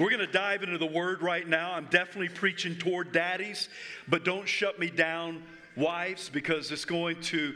We're going to dive into the word right now. I'm definitely preaching toward daddies, but don't shut me down, wives, because it's going to,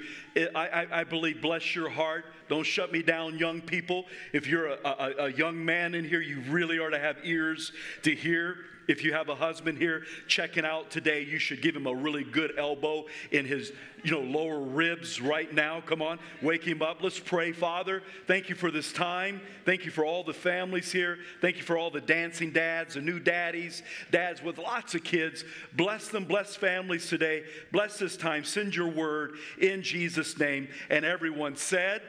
I, I, believe, bless your heart. Don't shut me down, young people. If you're a, a, a young man in here, you really are to have ears to hear if you have a husband here checking out today, you should give him a really good elbow in his, you know, lower ribs right now. Come on, wake him up. Let's pray, Father. Thank you for this time. Thank you for all the families here. Thank you for all the dancing dads the new daddies, dads with lots of kids. Bless them, bless families today. Bless this time. Send your word in Jesus' name. And everyone said,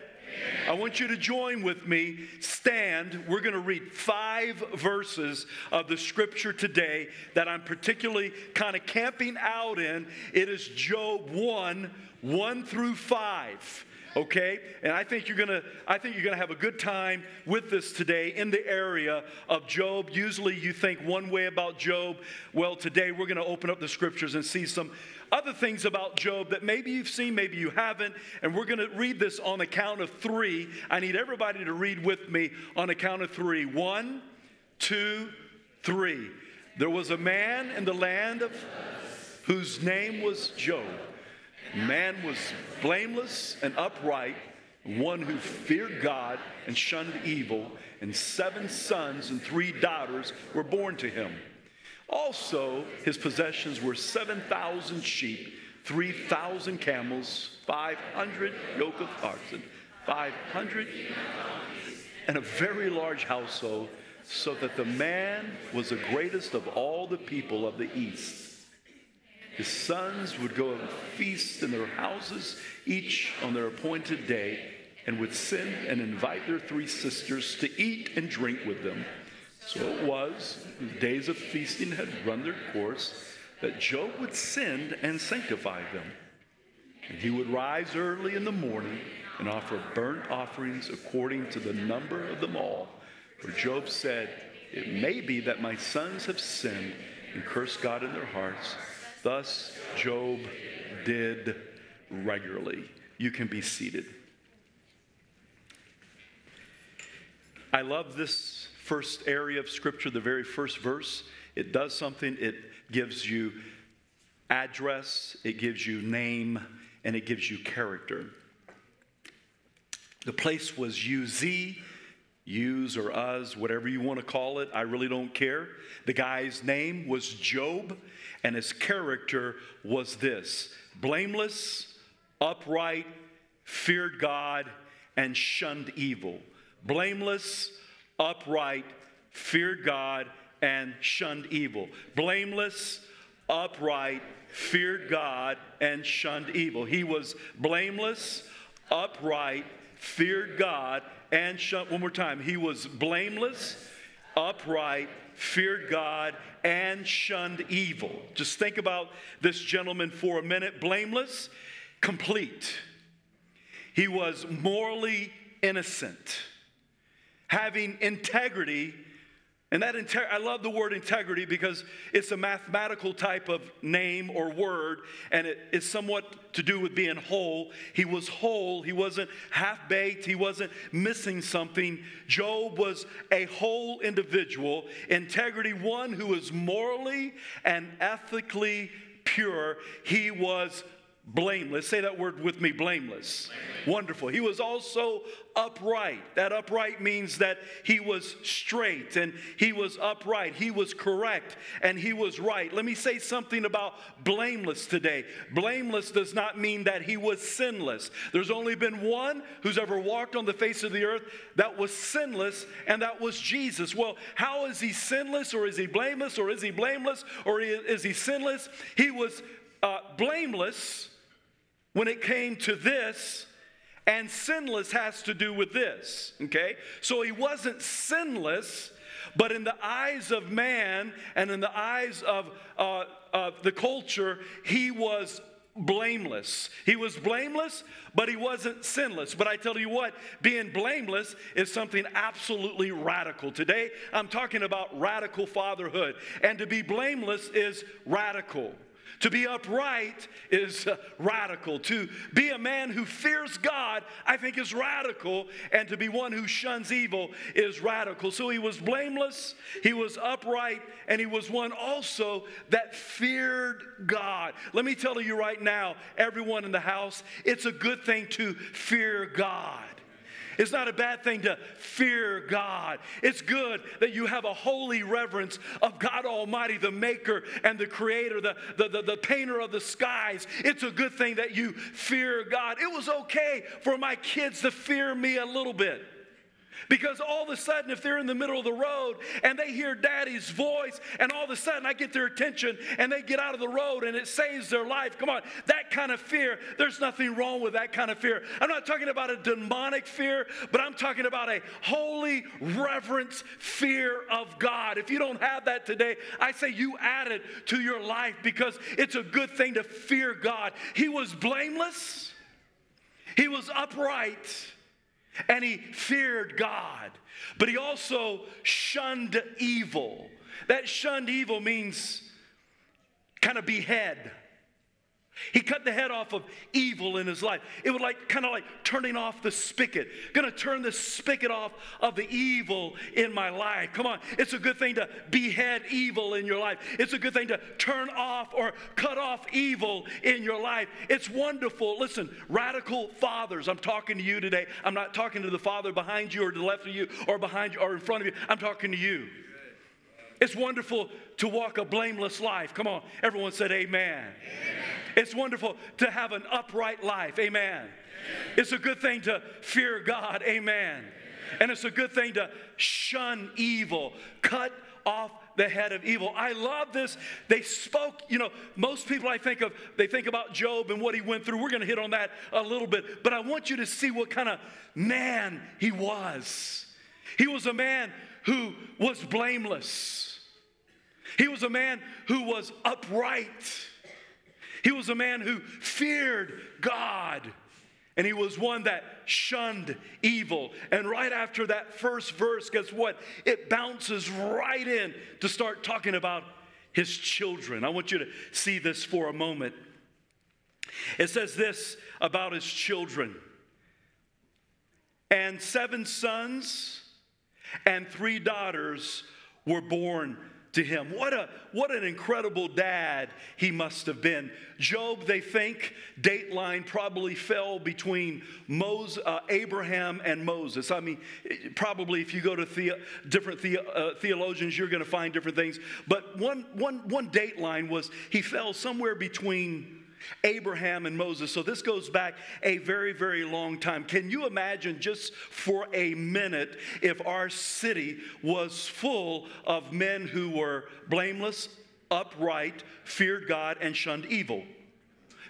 I want you to join with me. Stand. We're going to read five verses of the scripture today that I'm particularly kind of camping out in. It is Job 1 1 through 5 okay and i think you're gonna i think you're gonna have a good time with this today in the area of job usually you think one way about job well today we're gonna open up the scriptures and see some other things about Job that maybe you've seen, maybe you haven't, and we're going to read this on the count of three. I need everybody to read with me on the count of three. One, two, three. There was a man in the land of whose name was Job. Man was blameless and upright, one who feared God and shunned evil, and seven sons and three daughters were born to him. Also, his possessions were 7,000 sheep, 3,000 camels, 500 yoke of oxen, 500, and a very large household, so that the man was the greatest of all the people of the east. His sons would go and feast in their houses, each on their appointed day, and would send and invite their three sisters to eat and drink with them. So it was, the days of feasting had run their course, that Job would send and sanctify them. And he would rise early in the morning and offer burnt offerings according to the number of them all. For Job said, It may be that my sons have sinned and cursed God in their hearts. Thus Job did regularly. You can be seated. I love this first area of Scripture, the very first verse, it does something. It gives you address, it gives you name, and it gives you character. The place was UZ, use or us, whatever you want to call it. I really don't care. The guy's name was Job, and his character was this blameless, upright, feared God, and shunned evil. Blameless, upright, feared God, and shunned evil. Blameless, upright, feared God, and shunned evil. He was blameless, upright, feared God, and shunned. One more time. He was blameless, upright, feared God, and shunned evil. Just think about this gentleman for a minute. Blameless, complete. He was morally innocent having integrity. And that integ- I love the word integrity because it's a mathematical type of name or word, and it is somewhat to do with being whole. He was whole, he wasn't half baked, he wasn't missing something. Job was a whole individual. Integrity, one who was morally and ethically pure. He was blameless. Say that word with me blameless. Wonderful. He was also upright. That upright means that he was straight and he was upright. He was correct and he was right. Let me say something about blameless today. Blameless does not mean that he was sinless. There's only been one who's ever walked on the face of the earth that was sinless, and that was Jesus. Well, how is he sinless or is he blameless or is he blameless or is he sinless? He was uh, blameless when it came to this, and sinless has to do with this, okay? So he wasn't sinless, but in the eyes of man and in the eyes of, uh, of the culture, he was blameless. He was blameless, but he wasn't sinless. But I tell you what, being blameless is something absolutely radical. Today, I'm talking about radical fatherhood. And to be blameless is radical. To be upright is uh, radical. To be a man who fears God, I think, is radical. And to be one who shuns evil is radical. So he was blameless, he was upright, and he was one also that feared God. Let me tell you right now, everyone in the house, it's a good thing to fear God. It's not a bad thing to fear God. It's good that you have a holy reverence of God Almighty, the maker and the creator, the, the, the, the, painter of the skies. It's a good thing that you fear God. It was okay for my kids to fear me a little bit. Because all of a sudden, if they're in the middle of the road and they hear daddy's voice, and all of a sudden I get their attention and they get out of the road and it saves their life, come on, that kind of fear, there's nothing wrong with that kind of fear. I'm not talking about a demonic fear, but I'm talking about a holy reverence fear of God. If you don't have that today, I say you add it to your life because it's a good thing to fear God. He was blameless, he was upright and he feared God. But he also shunned evil. That shunned evil means kind of behead. He cut the head off of evil in his life. It was like kind of like turning off the spigot. Gonna turn the spigot off of the evil in my life. Come on, it's a good thing to behead evil in your life. It's a good thing to turn off or cut off evil in your life. It's wonderful. Listen, radical fathers, I'm talking to you today. I'm not talking to the father behind you or to the left of you or behind you or in front of you. I'm talking to you. It's wonderful to walk a blameless life. Come on, everyone said amen. amen. It's wonderful to have an upright life. Amen. amen. It's a good thing to fear God. Amen. amen. And it's a good thing to shun evil, cut off the head of evil. I love this. They spoke, you know, most people I think of, they think about Job and what he went through. We're going to hit on that a little bit, but I want you to see what kind of man he was. He was a man who was blameless. He was a man who was upright. He was a man who feared God. And he was one that shunned evil. And right after that first verse, guess what? It bounces right in to start talking about his children. I want you to see this for a moment. It says this about his children. And seven sons and three daughters were born to him. What, a, what an incredible dad he must have been. Job, they think, dateline probably fell between Moses, uh, Abraham and Moses. I mean, probably if you go to the, different the, uh, theologians, you're going to find different things. But one, one, one dateline was he fell somewhere between Abraham and Moses. So this goes back a very, very long time. Can you imagine just for a minute if our city was full of men who were blameless, upright, feared God, and shunned evil?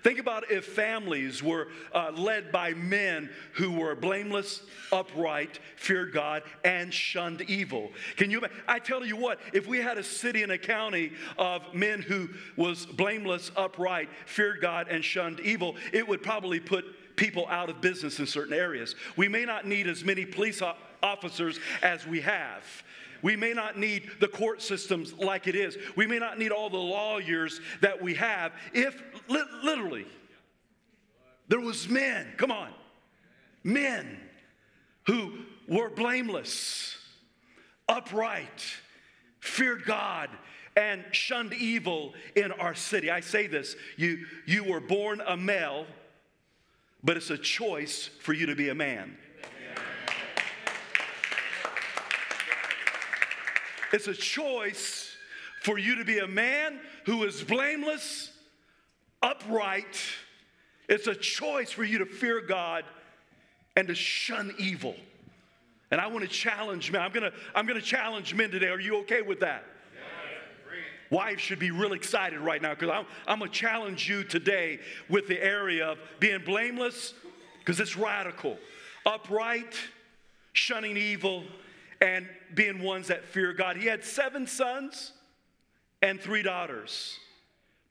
Think about if families were uh, led by men who were blameless, upright, feared God, and shunned evil. Can you? I tell you what, if we had a city and a county of men who was blameless, upright, feared God, and shunned evil, it would probably put people out of business in certain areas. We may not need as many police officers as we have. We may not need the court systems like it is. We may not need all the lawyers that we have if literally there was men, come on, men who were blameless, upright, feared God, and shunned evil in our city. I say this, you you were born a male, but it's a choice for you to be a man. It's a choice for you to be a man who is blameless, upright. It's a choice for you to fear God and to shun evil. And I want to challenge men. I'm going to I'm going to challenge men today. Are you okay with that? Wives should be real excited right now because I'm, I'm going to challenge you today with the area of being blameless because it's radical, upright, shunning evil, and being ones that fear God. He had seven sons and three daughters.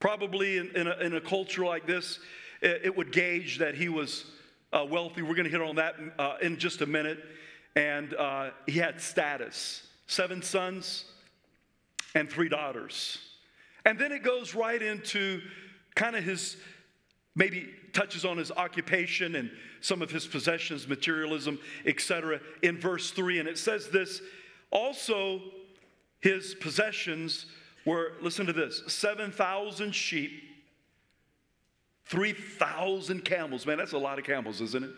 Probably in, in, a, in a, culture like this, it, it, would gauge that he was uh, wealthy. We're going to hit on that uh, in just a minute. And uh, he had status seven sons and three daughters. And then it goes right into kind of his maybe touches on his occupation and some of his possessions, materialism, etc. in verse 3 and it says this, also his possessions were listen to this, 7,000 sheep, 3,000 camels. Man, that's a lot of camels, isn't it?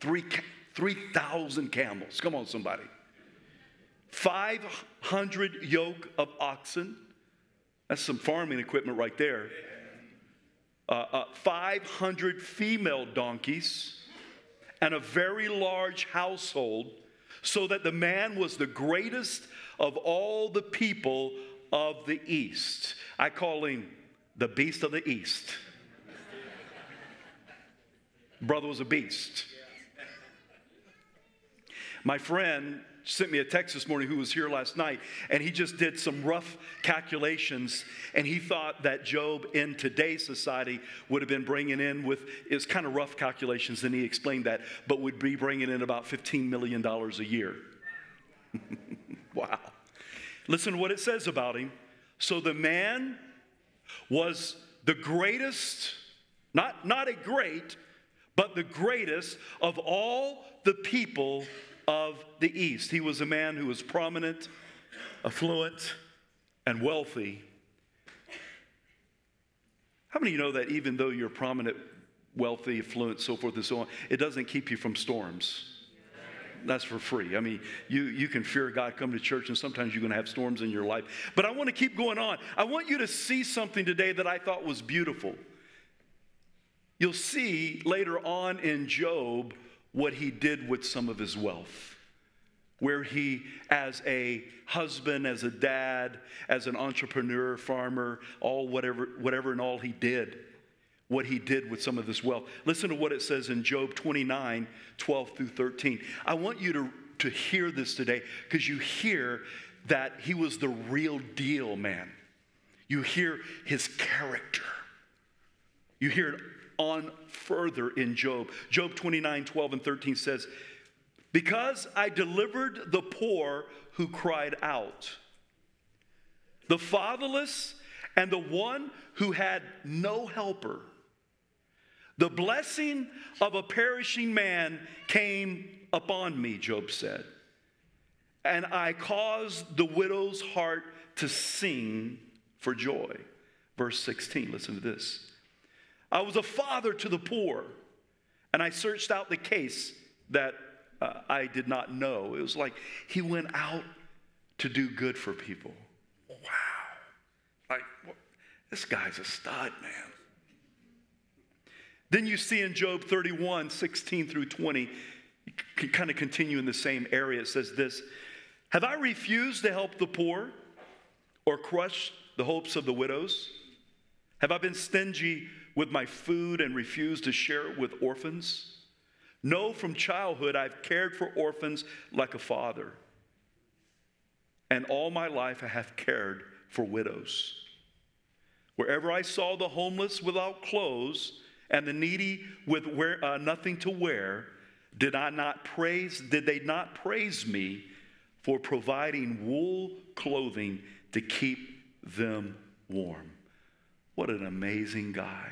3 3,000 camels. Come on somebody. 500 yoke of oxen. That's some farming equipment right there. Uh, uh, 500 female donkeys and a very large household, so that the man was the greatest of all the people of the East. I call him the beast of the East. Brother was a beast. My friend sent me a text this morning who was here last night, and he just did some rough calculations, and he thought that Job in today's society would have been bringing in with it's kind of rough calculations, and he explained that, but would be bringing in about $15 million a year. wow. Listen to what it says about him. So the man was the greatest, not, not a great, but the greatest of all the people of the East. He was a man who was prominent, affluent, and wealthy. How many of you know that even though you're prominent, wealthy, affluent, so forth and so on, it doesn't keep you from storms? That's for free. I mean, you, you can fear God, come to church, and sometimes you're going to have storms in your life. But I want to keep going on. I want you to see something today that I thought was beautiful. You'll see later on in Job what he did with some of his wealth. Where he, as a husband, as a dad, as an entrepreneur, farmer, all whatever, whatever and all he did, what he did with some of this wealth. Listen to what it says in Job 29 12 through 13. I want you to, to hear this today because you hear that he was the real deal man. You hear his character. You hear it on further in Job. Job 29 12 and 13 says, Because I delivered the poor who cried out, the fatherless and the one who had no helper. The blessing of a perishing man came upon me, Job said. And I caused the widow's heart to sing for joy. Verse 16, listen to this. I was a father to the poor, and I searched out the case that uh, I did not know. It was like he went out to do good for people. Wow. Like, this guy's a stud, man. Then you see in Job 31, 16 through 20, kind of continue in the same area. It says this Have I refused to help the poor or crushed the hopes of the widows? Have I been stingy with my food and refused to share it with orphans? No, from childhood I've cared for orphans like a father. And all my life I have cared for widows. Wherever I saw the homeless without clothes and the needy with wear, uh, nothing to wear, did I not praise, did they not praise me for providing wool clothing to keep them warm? What an amazing guy.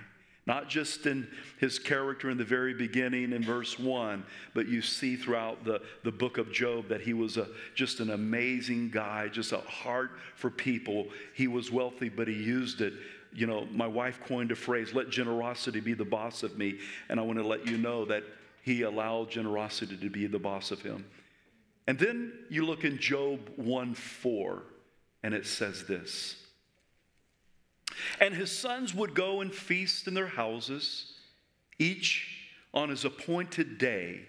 Not just in his character in the very beginning in verse 1, but you see throughout the, the book of Job that he was a, just an amazing guy, just a heart for people. He was wealthy, but he used it. You know, my wife coined a phrase, let generosity be the boss of me. And I want to let you know that he allowed generosity to be the boss of him. And then you look in Job 1 4, and it says this. And his sons would go and feast in their houses, each on his appointed day,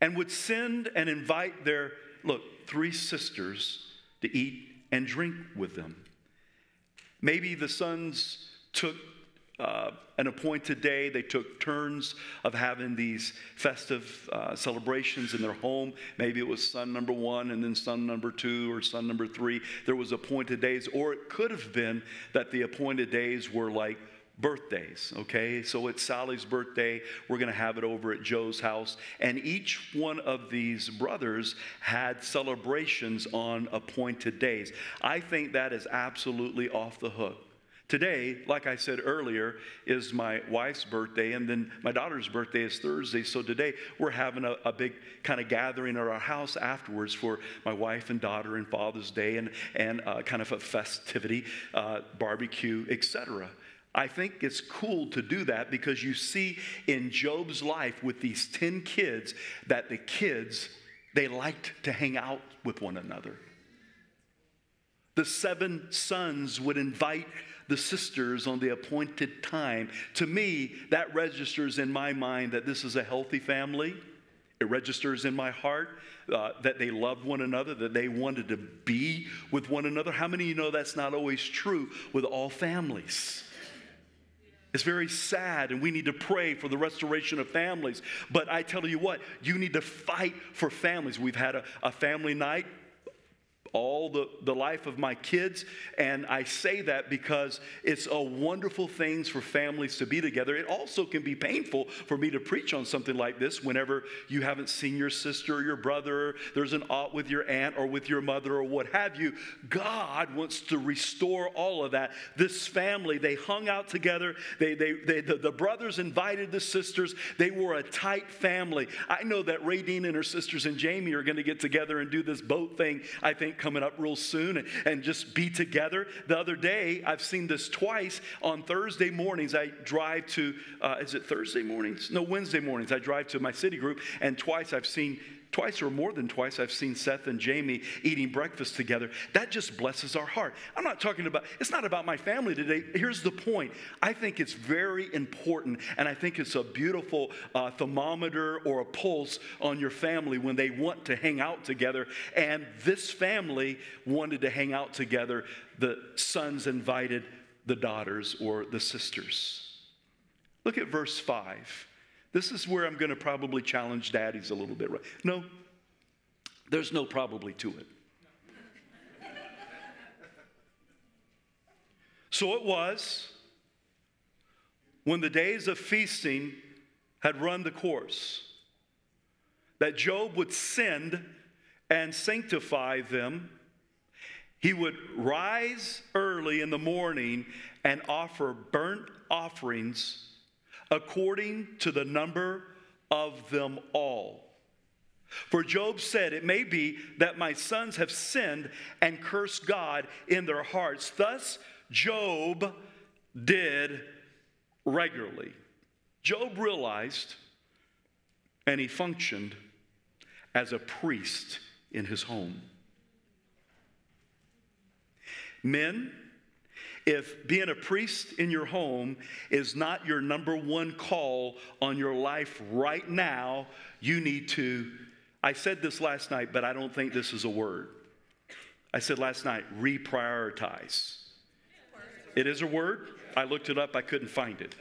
and would send and invite their, look, three sisters to eat and drink with them. Maybe the sons took uh, an appointed day. They took turns of having these festive uh, celebrations in their home. Maybe it was son number one and then son number two or son number three. There was appointed days, or it could have been that the appointed days were like birthdays, okay? So it's Sally's birthday. We're going to have it over at Joe's house. And each one of these brothers had celebrations on appointed days. I think that is absolutely off the hook Today, like I said earlier, is my wife's birthday, and then my daughter's birthday is Thursday. So today we're having a, a big kind of gathering at our house afterwards for my wife and daughter and Father's Day and, and uh, kind of a festivity, uh, barbecue, etc. I think it's cool to do that because you see in Job's life with these 10 kids that the kids, they liked to hang out with one another. The seven sons would invite the sisters on the appointed time. To me, that registers in my mind that this is a healthy family. It registers in my heart uh, that they loved one another, that they wanted to be with one another. How many of you know that's not always true with all families? It's very sad, and we need to pray for the restoration of families. But I tell you what, you need to fight for families. We've had a, a family night all the, the life of my kids. And I say that because it's a wonderful thing for families to be together. It also can be painful for me to preach on something like this whenever you haven't seen your sister or your brother, there's an aunt with your aunt or with your mother or what have you. God wants to restore all of that. This family, they hung out together. They, they, they the, the brothers invited the sisters. They were a tight family. I know that Radine and her sisters and Jamie are going to get together and do this boat thing, I think, coming up real soon and, and just be together. The other day, I've seen this twice on Thursday mornings. I drive to, uh, is it Thursday mornings? No, Wednesday mornings. I drive to my city group, and twice I've seen Twice or more than twice, I've seen Seth and Jamie eating breakfast together. That just blesses our heart. I'm not talking about, it's not about my family today. Here's the point I think it's very important, and I think it's a beautiful uh, thermometer or a pulse on your family when they want to hang out together. And this family wanted to hang out together. The sons invited the daughters or the sisters. Look at verse 5. This is where I'm going to probably challenge daddies a little bit. Right? No, there's no probably to it. So it was when the days of feasting had run the course that Job would send and sanctify them. He would rise early in the morning and offer burnt offerings according to the number of them all. For Job said, It may be that my sons have sinned and cursed God in their hearts. Thus, Job did regularly. Job realized and he functioned as a priest in his home. Men, if being a priest in your home is not your number one call on your life right now, you need to. I said this last night, but I don't think this is a word. I said last night, reprioritize. It is a word. I looked it up, I couldn't find it.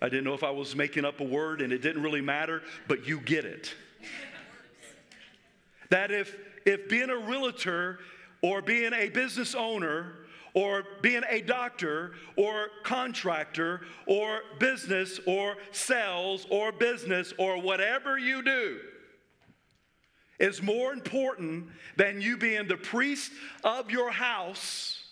I didn't know if I was making up a word and it didn't really matter, but you get it. That if if being a realtor or being a business owner or being a doctor or contractor or business or sales or business or whatever you do is more important than you being the priest of your house,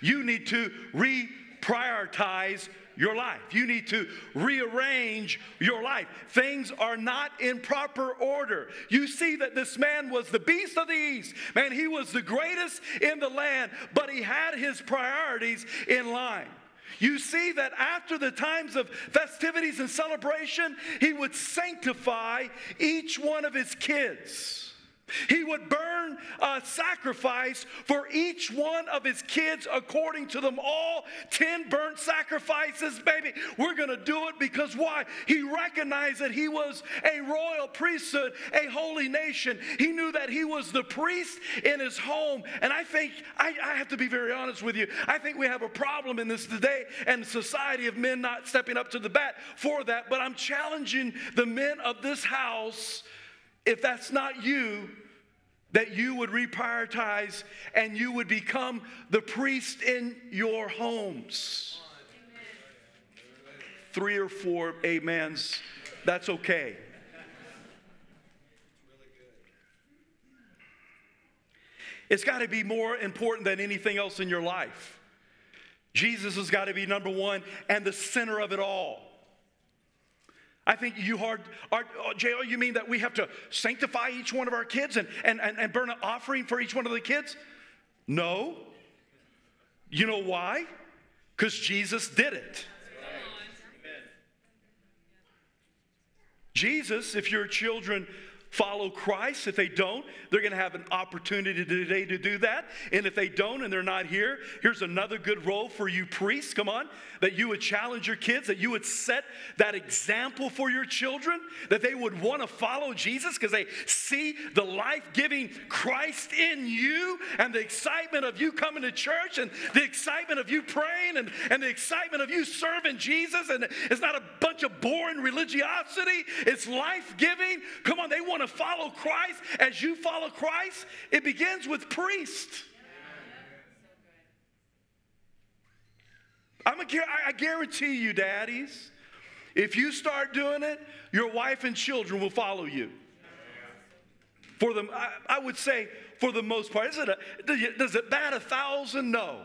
you need to reprioritize your life. You need to rearrange your life. Things are not in proper order. You see that this man was the beast of the east. Man, he was the greatest in the land, but he had his priorities in line. You see that after the times of festivities and celebration, he would sanctify each one of his kids. He would burn a sacrifice for each one of his kids according to them all. 10 burnt sacrifices, baby. We're going to do it because why? He recognized that he was a royal priesthood, a holy nation. He knew that he was the priest in his home. And I think, I, I have to be very honest with you, I think we have a problem in this today and society of men not stepping up to the bat for that. But I'm challenging the men of this house if that's not you, that you would reprioritize and you would become the priest in your homes. Three or four amens, that's okay. It's got to be more important than anything else in your life. Jesus has got to be number one and the center of it all. I think you hard, are, oh, uh, JL, you mean that we have to sanctify each one of our kids and, and, and, and burn an offering for each one of the kids? No. You know why? Because Jesus did it. Jesus, if your children follow Christ. If they don't, they're going to have an opportunity today to do that. And if they don't and they're not here, here's another good role for you priests. Come on, that you would challenge your kids, that you would set that example for your children, that they would want to follow Jesus because they see the life giving Christ in you and the excitement of you coming to church and the excitement of you praying and, and the excitement of you serving Jesus. And it's not a bunch of boring religiosity, it's life giving. Come on, they want want to follow Christ as you follow Christ, it begins with priests. I'm a, I guarantee you, daddies, if you start doing it, your wife and children will follow you. For them, I, I would say, for the most part, is it a, does it bat a thousand? No.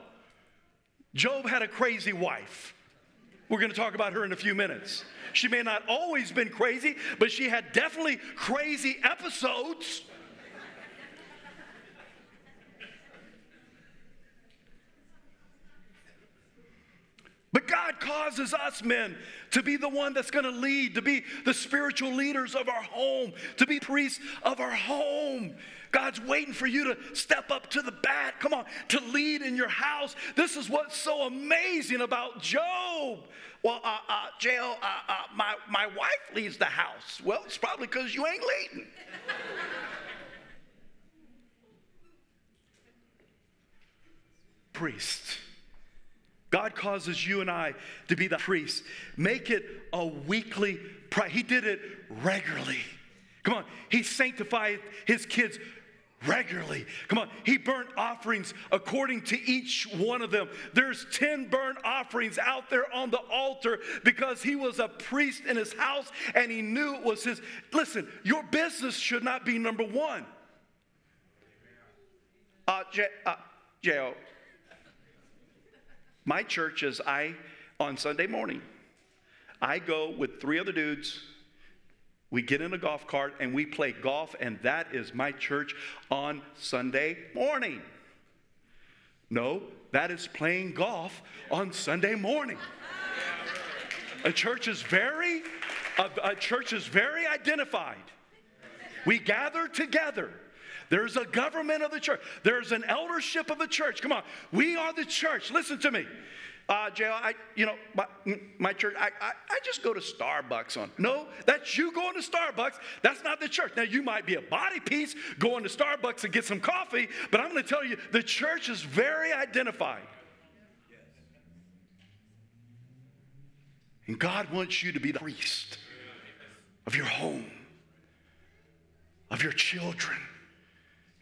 Job had a crazy wife. We're going to talk about her in a few minutes. She may not always been crazy, but she had definitely crazy episodes. But God causes us men to be the one that's going to lead, to be the spiritual leaders of our home, to be priests of our home. God's waiting for you to step up to the bat. Come on, to lead in your house. This is what's so amazing about Job. Well, uh, uh, Jael, uh, uh, my, my wife leads the house. Well, it's probably because you ain't leading. Priest. God causes you and I to be the priest. Make it a weekly He did it regularly. Come on, he sanctified his kids regularly. Come on, he burnt offerings according to each one of them. There's 10 burnt offerings out there on the altar because he was a priest in his house and he knew it was his. Listen, your business should not be number one. Uh, J- uh, J-O. My church is I, on Sunday morning, I go with three other dudes we get in a golf cart and we play golf, and that is my church on Sunday morning. No, that is playing golf on Sunday morning. A church is very, a, a church is very identified. We gather together. There's a government of the church. There's an eldership of the church. Come on. We are the church. Listen to me uh, Jael, I, you know, my, my church, I, I, I, just go to Starbucks on. No, that's you going to Starbucks. That's not the church. Now, you might be a body piece going to Starbucks to get some coffee, but I'm going to tell you the church is very identified. And God wants you to be the priest of your home, of your children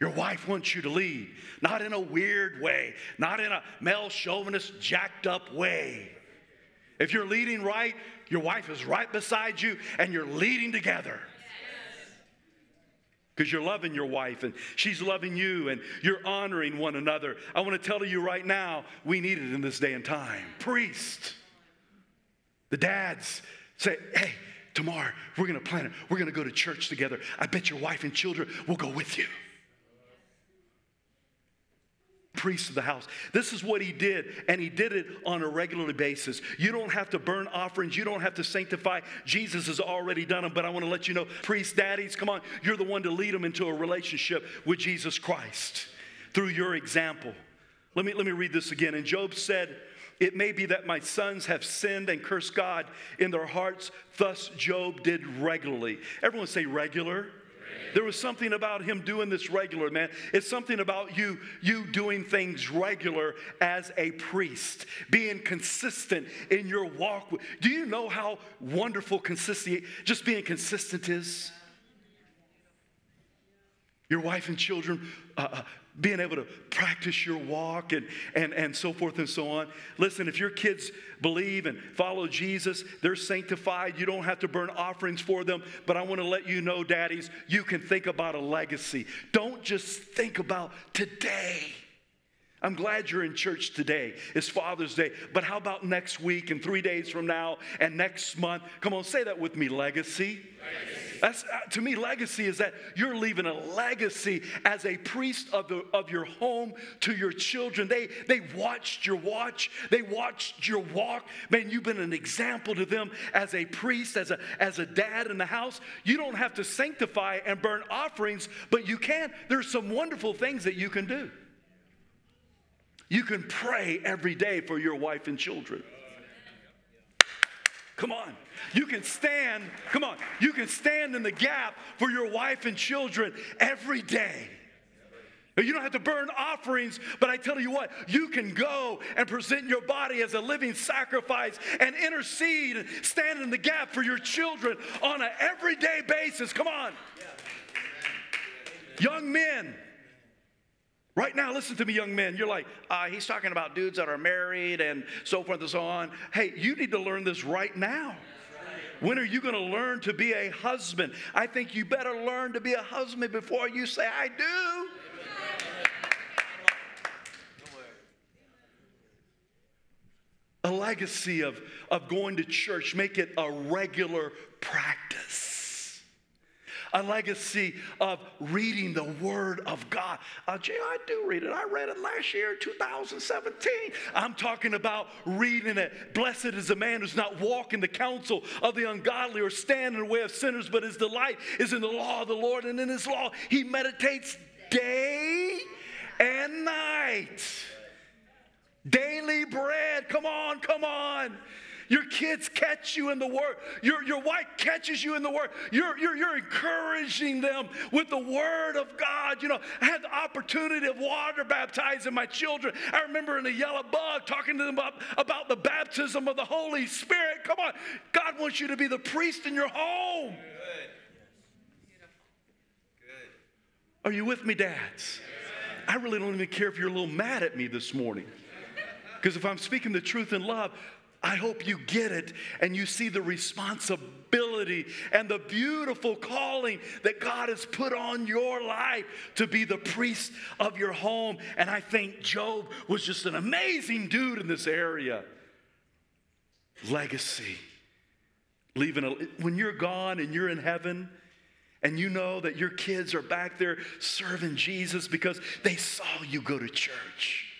your wife wants you to lead, not in a weird way, not in a male chauvinist, jacked up way. If you're leading right, your wife is right beside you and you're leading together. Because you're loving your wife and she's loving you and you're honoring one another. I want to tell you right now, we need it in this day and time. Priest, the dads say, hey, tomorrow we're going to plan it. We're going to go to church together. I bet your wife and children will go with you priest of the house. This is what he did, and he did it on a regular basis. You don't have to burn offerings, you don't have to sanctify. Jesus has already done them, but I want to let you know, priest daddies, come on, you're the one to lead them into a relationship with Jesus Christ through your example. Let me, let me read this again. And Job said, It may be that my sons have sinned and cursed God in their hearts. Thus, Job did regularly. Everyone say regular. There was something about him doing this regular, man. It's something about you, you doing things regular as a priest, being consistent in your walk. Do you know how wonderful consistency, just being consistent is? Your wife and children uh, uh, being able to practice your walk and, and, and so forth and so on. Listen, if your kids believe and follow Jesus, they're sanctified. You don't have to burn offerings for them. But I want to let you know, daddies, you can think about a legacy. Don't just think about today. I'm glad you're in church today. It's Father's Day. But how about next week and three days from now and next month? Come on, say that with me legacy. legacy. That's, uh, to me, legacy is that you're leaving a legacy as a priest of, the, of your home to your children. They, they watched your watch, they watched your walk. Man, you've been an example to them as a priest, as a, as a dad in the house. You don't have to sanctify and burn offerings, but you can. There's some wonderful things that you can do. You can pray every day for your wife and children. Come on. You can stand, come on, you can stand in the gap for your wife and children every day. You don't have to burn offerings, but I tell you what, you can go and present your body as a living sacrifice and intercede and stand in the gap for your children on an everyday basis. Come on. Young men, Right now, listen to me, young men. You're like, uh, he's talking about dudes that are married and so forth and so on. Hey, you need to learn this right now. When are you going to learn to be a husband? I think you better learn to be a husband before you say, I do. A legacy of, of going to church, make it a regular practice a legacy of reading the Word of God. Uh, Jay, I do read it. I read it last year, 2017. I'm talking about reading it. Blessed is the man who's not walking the counsel of the ungodly or stand in the way of sinners, but his delight is in the law of the Lord, and in his law he meditates day and night. Daily bread. Come on, come on. Your kids catch you in the word. Your, your wife catches you in the word. You're, you're, you're encouraging them with the word of God. You know, I had the opportunity of water baptizing my children. I remember in the yellow bug talking to them about, about the baptism of the Holy Spirit. Come on. God wants you to be the priest in your home. Good. Good. Are you with me, dads? I really don't even care if you're a little mad at me this morning. Because if I'm speaking the truth in love, I hope you get it and you see the responsibility and the beautiful calling that God has put on your life to be the priest of your home. And I think Job was just an amazing dude in this area. Legacy. Leaving a, when you're gone and you're in heaven, and you know that your kids are back there serving Jesus because they saw you go to church.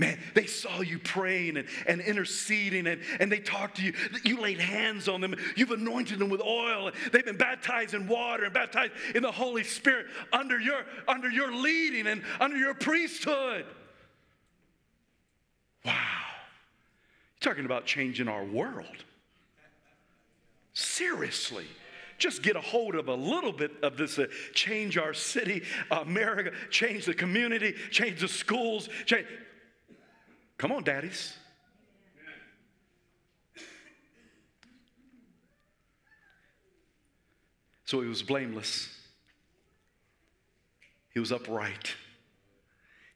Man, they saw you praying and, and interceding and, and they talked to you. You laid hands on them. You've anointed them with oil. They've been baptized in water and baptized in the Holy Spirit under your, under your leading and under your priesthood. Wow. You're talking about changing our world. Seriously just get a hold of a little bit of this uh, change our city america change the community change the schools change Come on, daddies. So he was blameless. He was upright.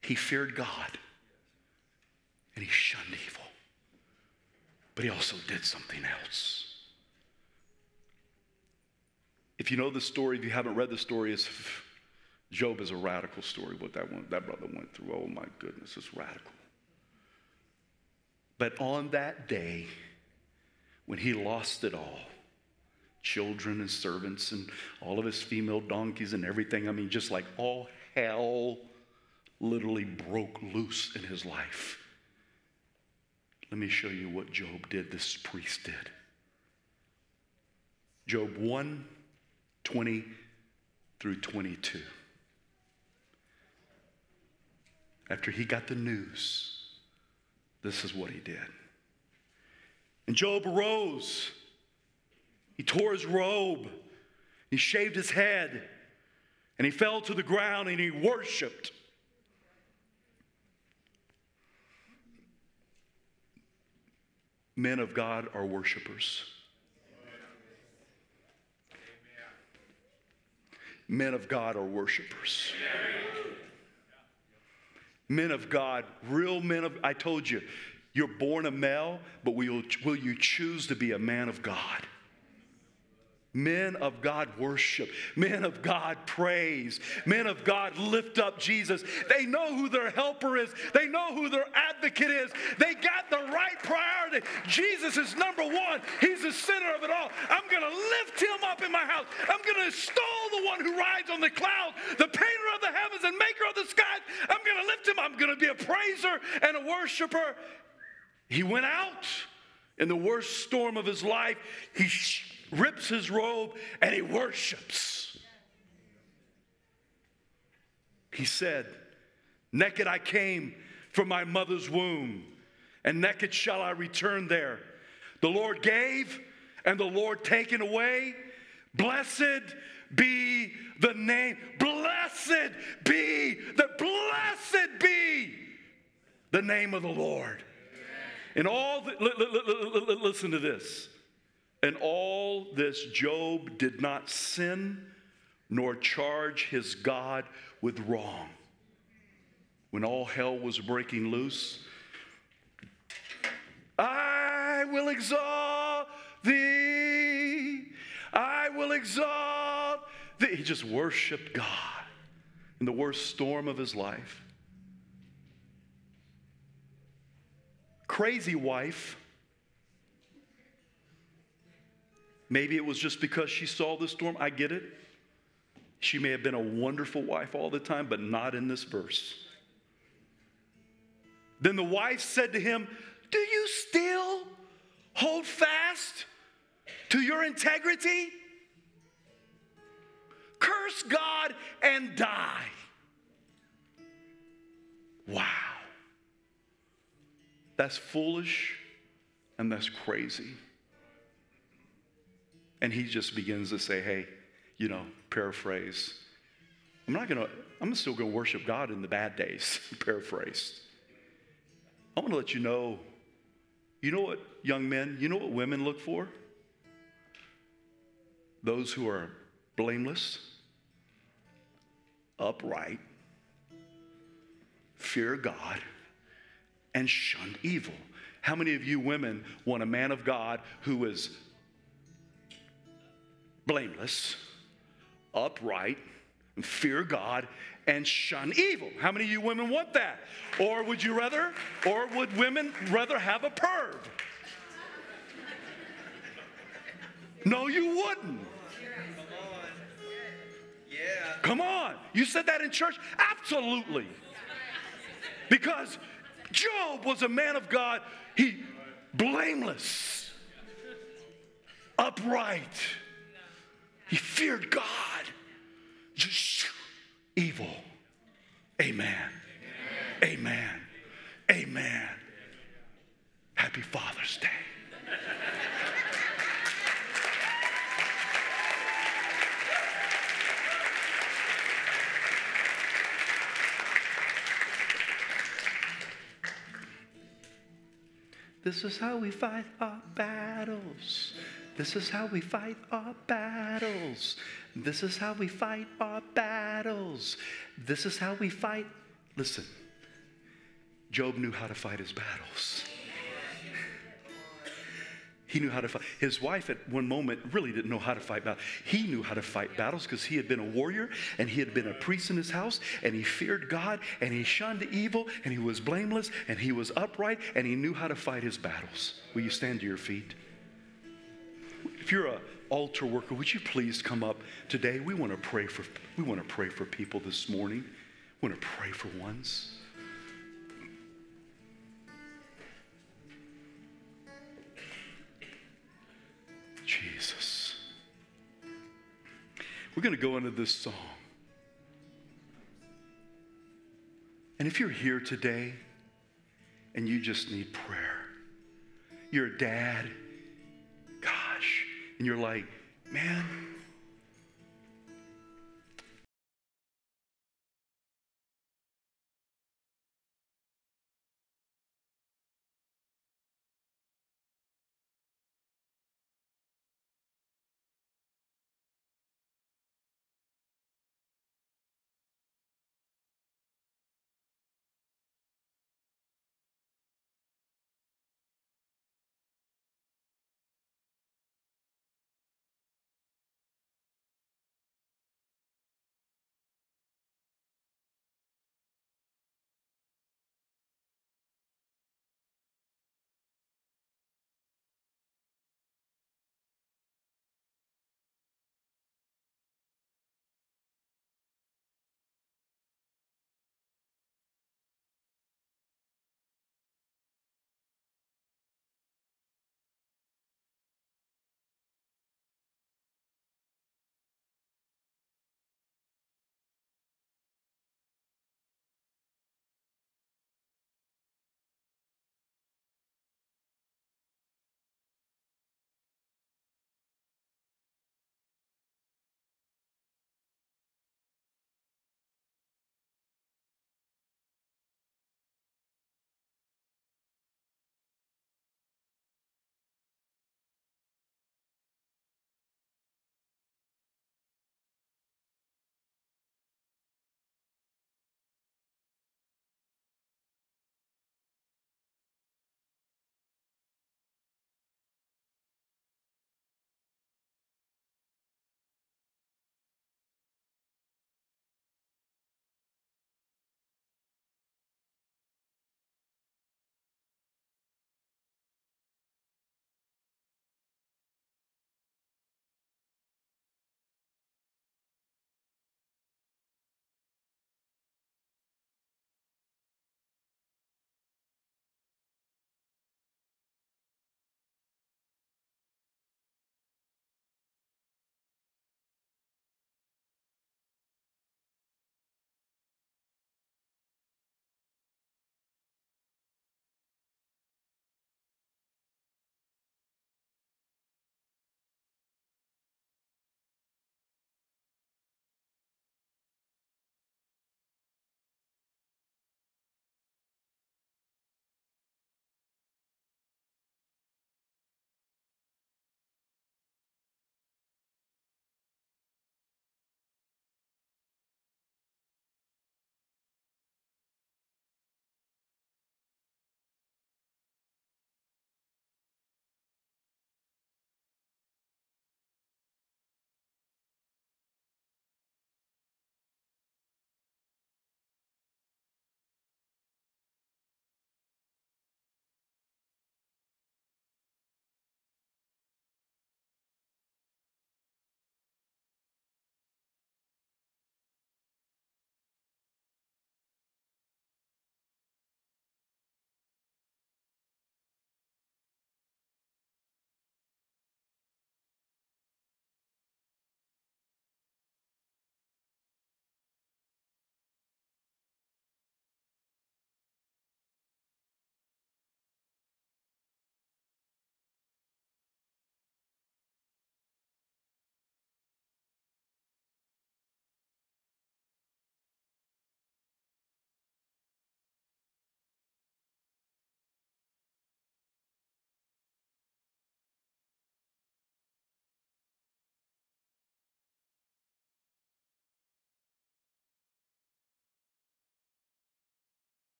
He feared God. And he shunned evil. But he also did something else. If you know the story, if you haven't read the story, it's Job is a radical story, what that, one, that brother went through. Oh my goodness, it's radical. But on that day, when he lost it all, children and servants and all of his female donkeys and everything, I mean, just like all hell literally broke loose in his life. Let me show you what Job did, this priest did. Job 1 20 through 22. After he got the news, this is what he did. And Job arose. He tore his robe. He shaved his head. And he fell to the ground and he worshiped. Men of God are worshipers. Men of God are worshipers. Men of God, real men of, I told you, you're born a male, but will, will you choose to be a man of God? Men of God worship. Men of God praise. Men of God lift up Jesus. They know who their helper is. They know who their advocate is. They got the right priority. Jesus is number one. He's the center of it all. I'm going to lift him up in my house. I'm going to extol the one who rides on the clouds, the painter of the heavens and maker of the skies. I'm going to lift him. I'm going to be a praiser and a worshiper. He went out in the worst storm of his life. He rips his robe, and he worships. He said, Naked I came from my mother's womb, and naked shall I return there. The Lord gave, and the Lord taken away. Blessed be the name. Blessed be the blessed be the name of the Lord. And all the, listen to this. And all this, Job did not sin nor charge his God with wrong. When all hell was breaking loose, I will exalt thee. I will exalt thee. He just worshiped God in the worst storm of his life. Crazy wife Maybe it was just because she saw the storm. I get it. She may have been a wonderful wife all the time, but not in this verse. Then the wife said to him, Do you still hold fast to your integrity? Curse God and die. Wow. That's foolish and that's crazy. And he just begins to say, hey, you know, paraphrase. I'm not gonna, I'm still gonna worship God in the bad days, paraphrase. I wanna let you know, you know what, young men, you know what women look for? Those who are blameless, upright, fear God, and shun evil. How many of you women want a man of God who is blameless, upright, and fear God and shun evil. How many of you women want that? Or would you rather, or would women rather have a perv? No, you wouldn't. Come on. You said that in church? Absolutely. Because Job was a man of God. He blameless, upright he feared God. Evil. Amen. Amen. Amen. Happy Father's Day. This is how we fight our battles. This is how we fight our battles. This is how we fight our battles. This is how we fight. Listen, Job knew how to fight his battles. He knew how to fight. His wife, at one moment, really didn't know how to fight battles. He knew how to fight battles because he had been a warrior and he had been a priest in his house and he feared God and he shunned evil and he was blameless and he was upright and he knew how to fight his battles. Will you stand to your feet? If you're an altar worker, would you please come up today? We want to pray for we want to pray for people this morning. We want to pray for ones. Jesus. We're going to go into this song. And if you're here today and you just need prayer, you're a dad, and you're like, man,